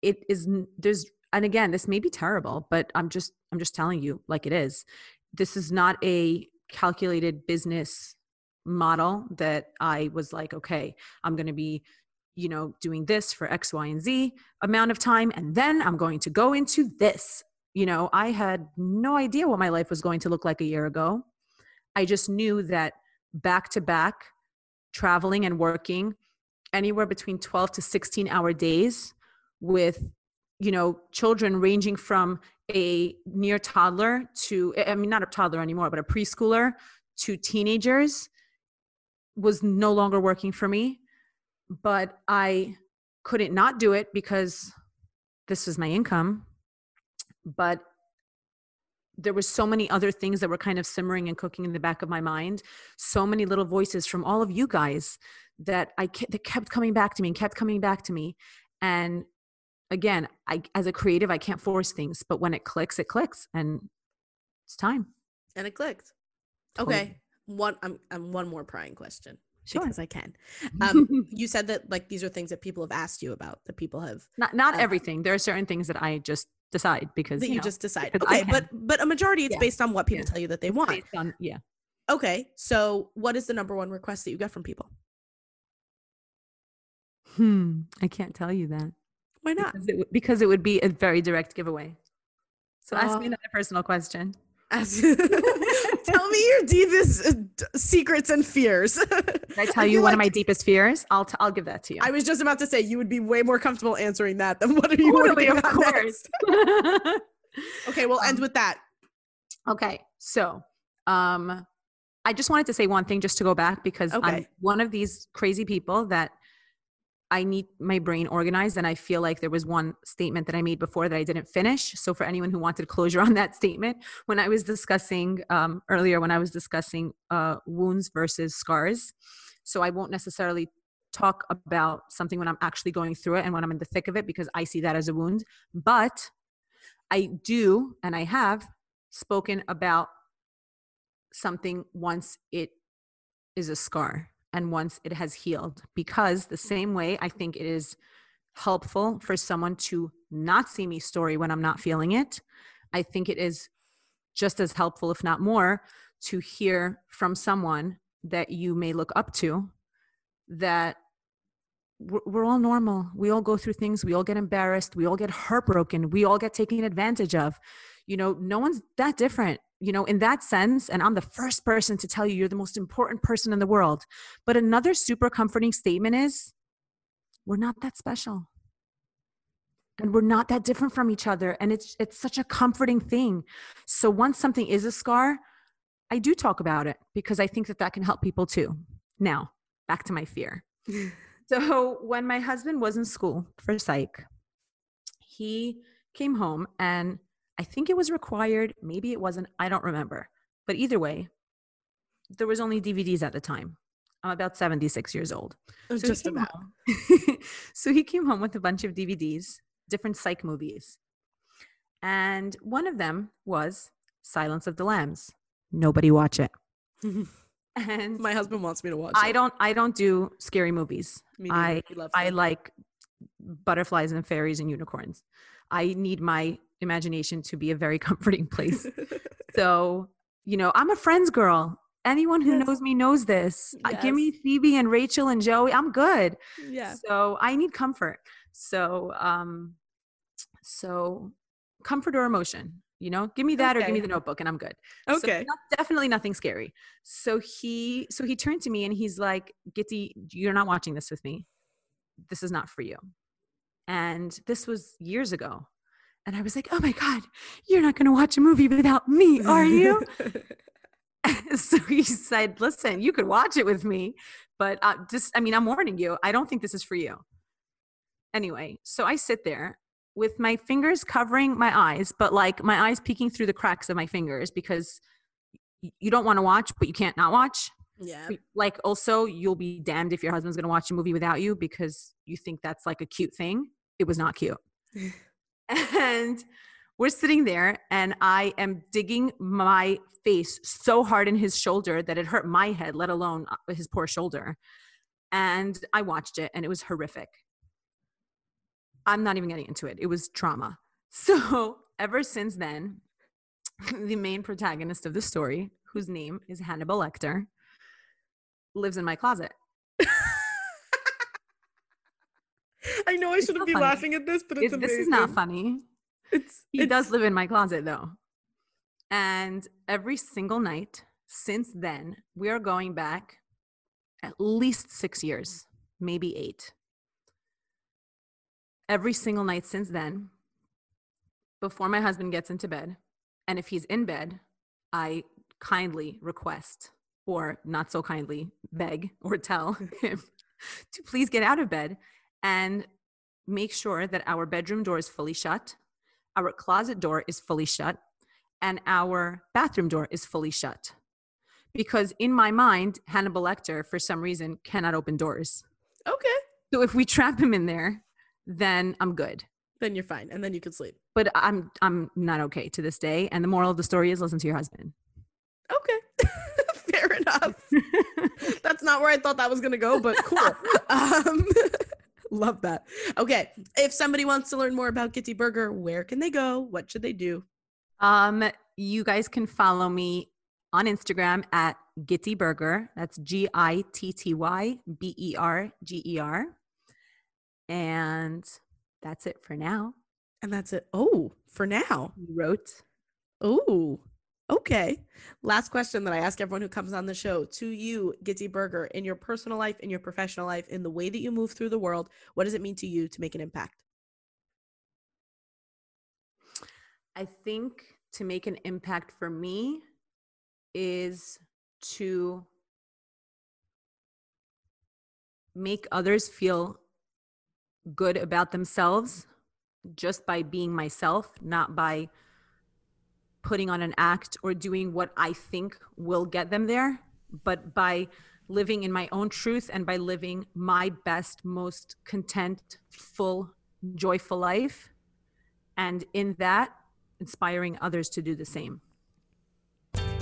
It is, there's, and again, this may be terrible, but I'm just, I'm just telling you like it is. This is not a calculated business model that I was like, okay, I'm going to be you know, doing this for X, Y, and Z amount of time. And then I'm going to go into this. You know, I had no idea what my life was going to look like a year ago. I just knew that back to back, traveling and working anywhere between 12 to 16 hour days with, you know, children ranging from a near toddler to, I mean, not a toddler anymore, but a preschooler to teenagers was no longer working for me, but I couldn't not do it because this was my income. But there was so many other things that were kind of simmering and cooking in the back of my mind so many little voices from all of you guys that i that kept coming back to me and kept coming back to me. And again i as a creative i can't force things but when it clicks it clicks and it's time. And it clicked. Totally. okay one i'm, I'm one more prying question sure. because i can. (laughs) Um you said that like these are things that people have asked you about that people have not not uh, everything. There are certain things that i just decide because that you, you know, just decide. okay but but a majority it's yeah. based on what people yeah. tell you that they want. on, yeah. Okay so what is the number one request that you get from people? Hmm i can't tell you that. Why not? Because it, because it would be a very direct giveaway. So ask me oh. another personal question (laughs) tell me your deepest uh, secrets and fears. Can I (laughs) tell you one like, of my deepest fears? I'll t- I'll give that to you. I was just about to say you would be way more comfortable answering that than what are you totally, of course. (laughs) okay, we'll um, end with that. Okay, so um, I just wanted to say one thing just to go back because okay. I'm one of these crazy people that I need my brain organized. And I feel like there was one statement that I made before that I didn't finish. So, for anyone who wanted closure (laughs) on that statement, when I was discussing um, earlier, when I was discussing uh, wounds versus scars, so I won't necessarily talk about something when I'm actually going through it and when I'm in the thick of it because I see that as a wound. But I do, and I have spoken about something once it is a scar and once it has healed. Because the same way I think it is helpful for someone to not see me story when I'm not feeling it, I think it is just as helpful, if not more, to hear from someone that you may look up to that we're all normal. We all go through things. We all get embarrassed. We all get heartbroken. We all get taken advantage of. You know, no one's that different you know, in that sense, and I'm the first person to tell you you're the most important person in the world. But another super comforting statement is we're not that special. And we're not that different from each other. And it's it's such a comforting thing. So once something is a scar, I do talk about it because I think that that can help people too. Now, back to my fear. (laughs) so when my husband was in school for psych, he came home and I think it was required. Maybe it wasn't. I don't remember. But either way, there was only DVDs at the time. I'm about 76 years old. So Just about. (laughs) so he came home with a bunch of DVDs, different psych movies. And one of them was Silence of the Lambs. Nobody watch it. (laughs) and my husband wants me to watch I it. don't I don't do scary movies. I I like butterflies and fairies and unicorns. I need my imagination to be a very (laughs) comforting place. (laughs) so, you know, I'm a friends girl. Anyone who yes. knows me knows this. Yes. Uh, give me Phoebe and Rachel and Joey. I'm good. Yeah. So I need comfort. So, um, so comfort or emotion, you know, give me that okay. or give me the notebook and I'm good. Okay. So not, definitely nothing scary. So he, so he turned to me and he's like, Gitty, you're not watching this with me. This is not for you. And this was years ago. And I was like, oh my God, you're not going to watch a movie without me, are you? (laughs) (laughs) so he said, listen, you could watch it with me, but uh, just, I mean, I'm warning you, I don't think this is for you. Anyway, so I sit there with my fingers covering my eyes, but like my eyes peeking through the cracks of my fingers because you don't want to watch, but you can't not watch. Yeah. Like also, you'll be damned if your husband's going to watch a movie without you because you think that's like a cute thing. It was not cute. (laughs) and we're sitting there and I am digging my face so hard in his shoulder that it hurt my head, let alone uh, his poor shoulder. And I watched it and it was horrific. I'm not even getting into it. It was trauma. (laughs) So ever since then, (laughs) the main protagonist of the story, whose name is Hannibal Lecter, lives in my closet. (laughs) (laughs) I know I shouldn't be funny. laughing at this, but it's it, This is not funny. It's he it's, does live in my closet though. And every single night since then, we are going back at least six years, maybe eight. Every single night since then, before my husband gets into bed, and if he's in bed, I kindly request or not so kindly beg or tell (laughs) him to please get out of bed and make sure that our bedroom door is fully shut, our closet door is fully shut, and our bathroom door is fully shut. Because in my mind, Hannibal Lecter, for some reason, cannot open doors. Okay. So if we trap him in there, then I'm good. Then you're fine, and then you can sleep. But I'm I'm not okay to this day. And the moral of the story is listen to your husband. Okay. (laughs) Fair enough. (laughs) That's not where I thought that was gonna go, but cool. (laughs) um, love that. Okay. If somebody wants to learn more about Gitty Berger, where can they go? What should they do? Um, you guys can follow me on Instagram at Gitty Berger. That's G I T T Y B E R G E R. And that's it for now. And that's it. Oh, for now. You wrote. Oh, okay. Last question that I ask everyone who comes on the show to you, Gitty Berger, in your personal life, in your professional life, in the way that you move through the world, what does it mean to you to make an impact? I think to make an impact for me is to make others feel good about themselves just by being myself, not by putting on an act or doing what I think will get them there, but by living in my own truth and by living my best, most content, full, joyful life. And in that, inspiring others to do the same.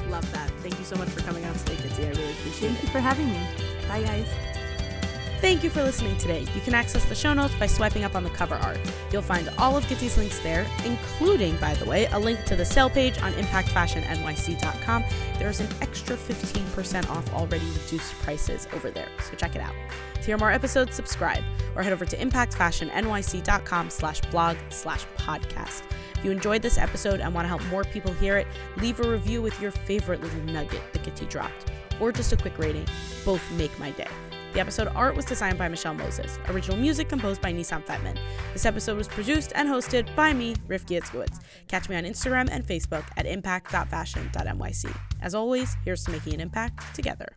Love that. Thank you so much for coming on today, Kitsy. I really appreciate it. Thank you for having me. Bye, guys. Thank you for listening today. You can access the show notes by swiping up on the cover art. You'll find all of Gitty's links there, including, by the way, a link to the sale page on impactfashionnyc.com. There's an extra 15% off already reduced prices over there, so check it out. To hear more episodes, subscribe or head over to impactfashionnyc.com slash blog slash podcast. If you enjoyed this episode and want to help more people hear it, leave a review with your favorite little nugget that Gitty dropped, or just a quick rating. Both make my day. The episode art was designed by Michelle Moses. Original music composed by Nissan Fetman. This episode was produced and hosted by me, Rifki Itzkowitz. Catch me on Instagram and Facebook at impact.fashion.nyc. As always, here's to making an impact together.